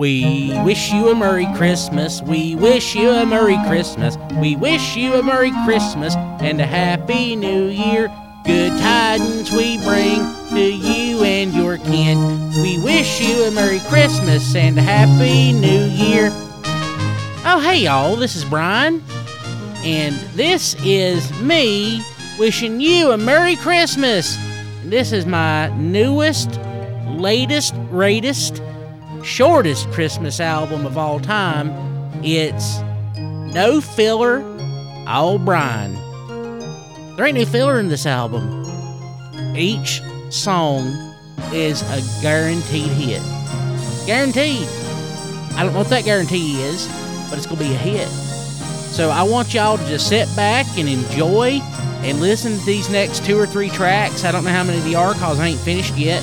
We wish you a Merry Christmas. We wish you a Merry Christmas. We wish you a Merry Christmas and a Happy New Year. Good tidings we bring to you and your kin. We wish you a Merry Christmas and a Happy New Year. Oh, hey, y'all, this is Brian. And this is me wishing you a Merry Christmas. This is my newest, latest, greatest shortest Christmas album of all time. It's No Filler, All Brian. There ain't no filler in this album. Each song is a guaranteed hit. Guaranteed. I don't know what that guarantee is, but it's going to be a hit. So I want y'all to just sit back and enjoy and listen to these next two or three tracks. I don't know how many they are because I ain't finished yet.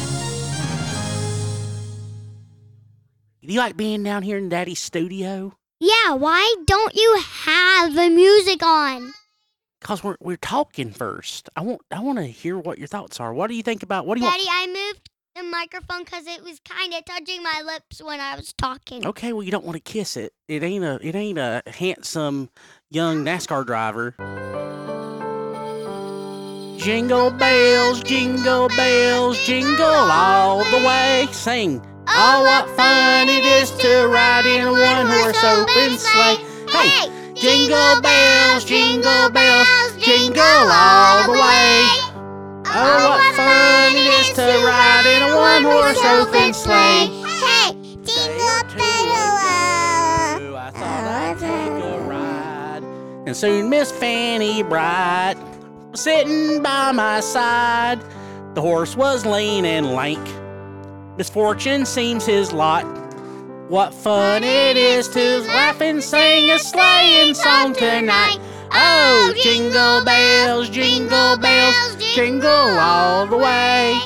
Do you like being down here in Daddy's studio? Yeah, why don't you have the music on? Cause we're we're talking first. I want I want to hear what your thoughts are. What do you think about what do you Daddy, I moved the microphone because it was kind of touching my lips when I was talking. Okay, well you don't want to kiss it. It ain't a it ain't a handsome young NASCAR driver. Jingle bells, jingle bells, jingle all the way. Sing. Oh, what fun it is to ride in a one horse open sleigh. Hey, jingle bells, jingle bells, jingle all the way. Oh, what fun it is to ride in a one horse open sleigh. Hey, jingle bell. Ooh, I thought I'd take a ride. And soon Miss Fanny Bright was sitting by my side. The horse was lean and lank. Misfortune seems his lot. What fun it is to laugh and sing a sleighing song tonight. Oh, oh, jingle bells, jingle bells, jingle all the way.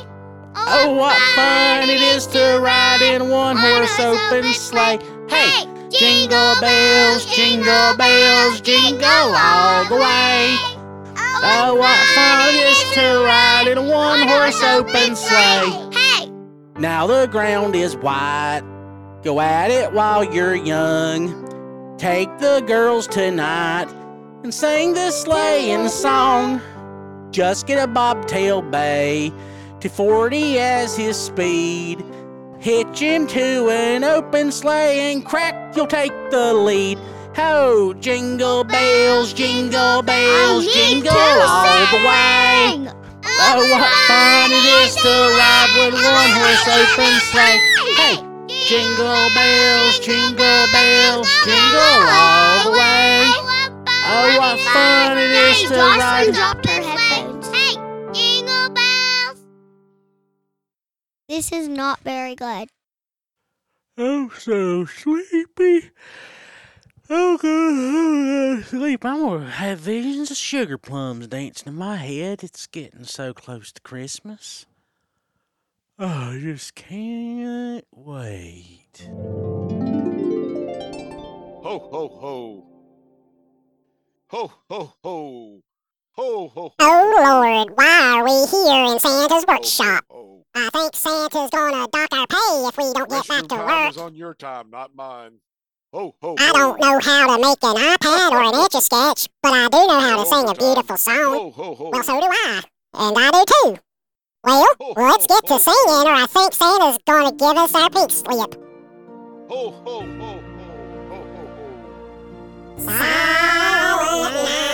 Oh, what fun it is to ride in a one horse open sleigh. Hey, jingle bells, jingle bells, jingle all the way. Oh, oh what fun it is to ride in a one horse open sleigh. Now the ground is white. Go at it while you're young. Take the girls tonight and sing the sleighing song. Just get a bobtail bay to 40 as his speed. Hitch him to an open sleigh and crack, you'll take the lead. Ho, jingle bells, jingle bells, jingle all the way. Oh, what fun it is to ride with one horse open sleigh. Hey, jingle bells, jingle bells, jingle all the way. Oh, what fun it is to ride. dropped her headphones. Hey, jingle bells. This is not very good. I'm so sleepy. Oh, God, I'm gonna sleep. I'm gonna have visions of sugar plums dancing in my head. It's getting so close to Christmas. Oh, I just can't wait. Ho, ho, ho. Ho, ho, ho. Ho, ho, ho. Oh Lord, why are we here in Santa's workshop? Ho, I think Santa's gonna dock our pay if we don't get back Restroom to time work. is on your time, not mine. Ho, ho, I don't know how to make an iPad or an etch a sketch, but I do know how to sing a beautiful song. Ho, ho, ho. Well, so do I. And I do too. Well, let's get to singing, or I think Santa's gonna give us our pink slip. Ho, ho, ho, ho. Ho, ho, ho. Silent night,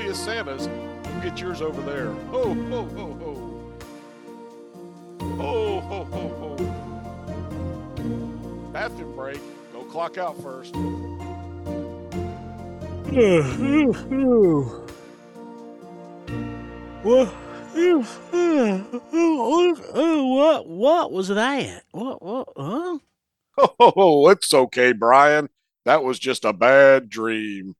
coffee is Santa's. You get yours over there. Ho, ho, ho, ho. Ho, ho, ho, ho. Bathroom break. Go clock out first. What? What? What was that? What? What? Huh? Oh, it's okay, Brian. That was just a bad dream.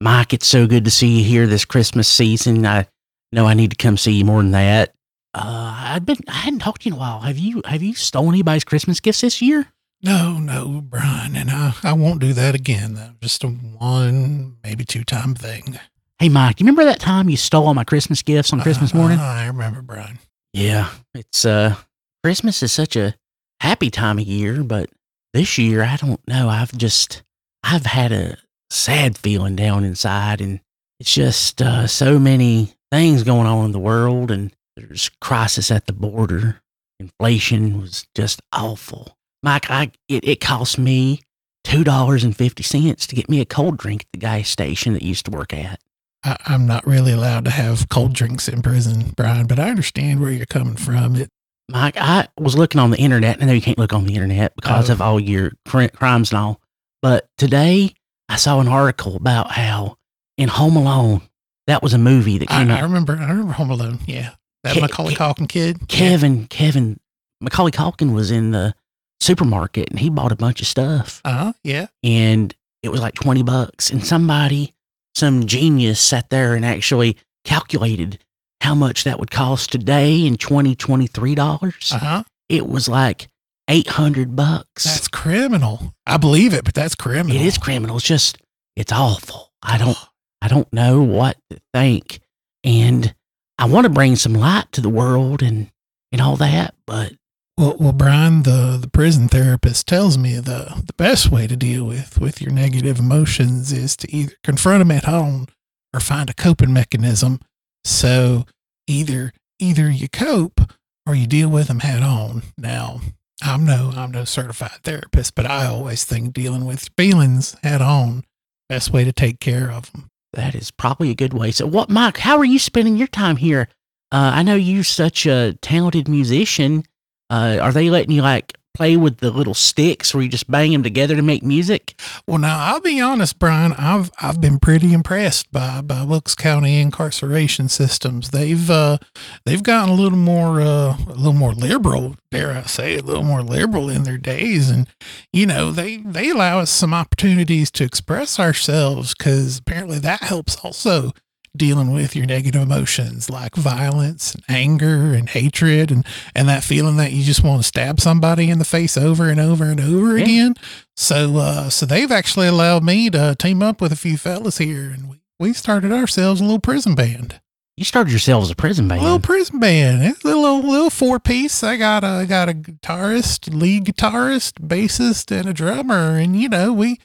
Mike, it's so good to see you here this Christmas season. I know I need to come see you more than that. Uh, I've been I hadn't talked to you in a while. Have you have you stolen anybody's Christmas gifts this year? No, no, Brian, and I, I won't do that again. That was just a one, maybe two time thing. Hey, Mike, you remember that time you stole all my Christmas gifts on Christmas Uh, morning? I remember, Brian. Yeah, it's uh Christmas is such a happy time of year, but this year I don't know. I've just I've had a sad feeling down inside and it's just uh so many things going on in the world and there's crisis at the border. Inflation was just awful. Mike, I it, it cost me two dollars and fifty cents to get me a cold drink at the gas station that used to work at. I, I'm not really allowed to have cold drinks in prison, Brian, but I understand where you're coming from. It Mike, I was looking on the internet. And I know you can't look on the internet because Oh. of all your cri- crimes and all. But today I saw an article about how in Home Alone, that was a movie that I, came I out. remember. I remember Home Alone. Yeah, that Ke- Macaulay Ke- Culkin kid. Kevin, Kevin, Macaulay Culkin was in the supermarket and he bought a bunch of stuff Uh huh. Yeah. and it was like 20 bucks. And somebody, some genius sat there and actually calculated how much that would cost today in 2023 dollars. Uh huh. It was like 800 bucks. That's criminal. I believe it, but that's criminal. It is criminal. It's just, it's awful. I don't, I don't know what to think. And I want to bring some light to the world and, and all that, but Well, well, Brian, the, the prison therapist tells me the the best way to deal with with your negative emotions is to either confront them at home or find a coping mechanism. So either either you cope or you deal with them head on. Now, I'm no I'm no certified therapist, but I always think dealing with feelings head on best way to take care of them. that is probably a good way. So what, Mike, how are you spending your time here? Uh, I know you're such a talented musician. Uh, are they letting you like play with the little sticks where you just bang them together to make music? Well, now I'll be honest, Brian. I've I've been pretty impressed by by Wilkes County incarceration systems. They've uh, they've gotten a little more uh, a little more liberal, dare I say, a little more liberal in their days, and you know they they allow us some opportunities to express ourselves because apparently that helps also dealing with your negative emotions like violence and anger and hatred and and that feeling that you just want to stab somebody in the face over and over and over Yeah. again. So uh so they've actually allowed me to team up with a few fellas here and we we started ourselves a little prison band. You started yourself as a prison band. a little prison band. It's a little little four piece. I got a I got a guitarist lead guitarist bassist and a drummer. And you know we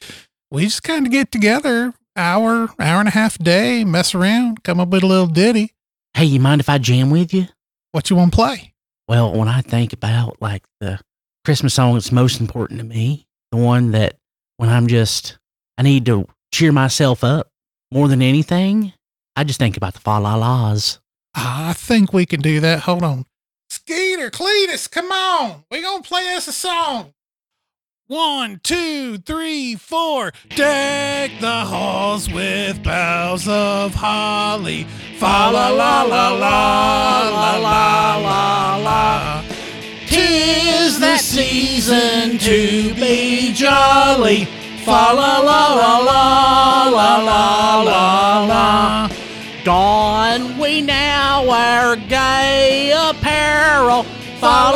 we just kind of get together hour hour and a half day mess around come up with a little ditty Hey, you mind if I jam with you? what you want to play Well, when I think about like the Christmas song that's most important to me, the one that when I'm just, I need to cheer myself up, more than anything, I just think about the fa la la's. I think we can do that. Hold on. Skeeter, Cletus, come on. we going to play us a song. One, two, three, four. Deck the halls with boughs of holly. Fa la la la la la la la la. Tis the season to be jolly. Fa la la la la la la la la. Don we now our gay apparel. Fa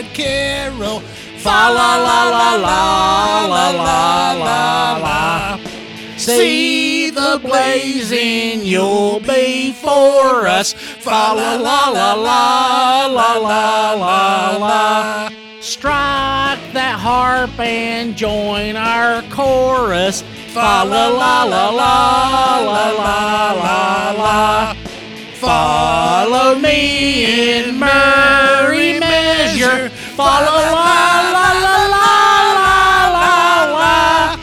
Yuletide carol. Fa la la la la la la la la. See the blazing Yule before us. Fa la la la la la la la la. Strike that harp and join our chorus. Fa la la la la la la la la. Follow me in measure. Fa la la la la la la la.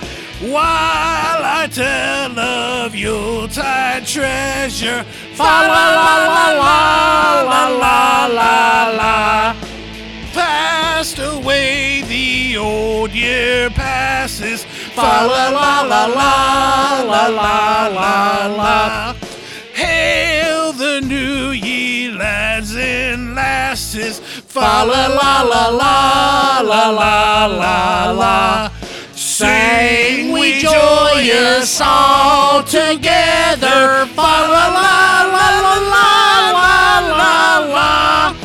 While I tell of Yuletide treasure. Fa la la la la la la la la. Passed away the old year passes. Fa la la la la la la la la. Hail the new ye lads and lasses. Fa la la la la la la la la. Sing we joyous all together. Fa la la la la la la la la.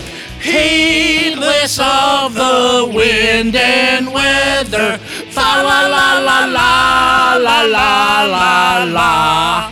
Heedless of the wind and weather. Fa la la la la la la la la.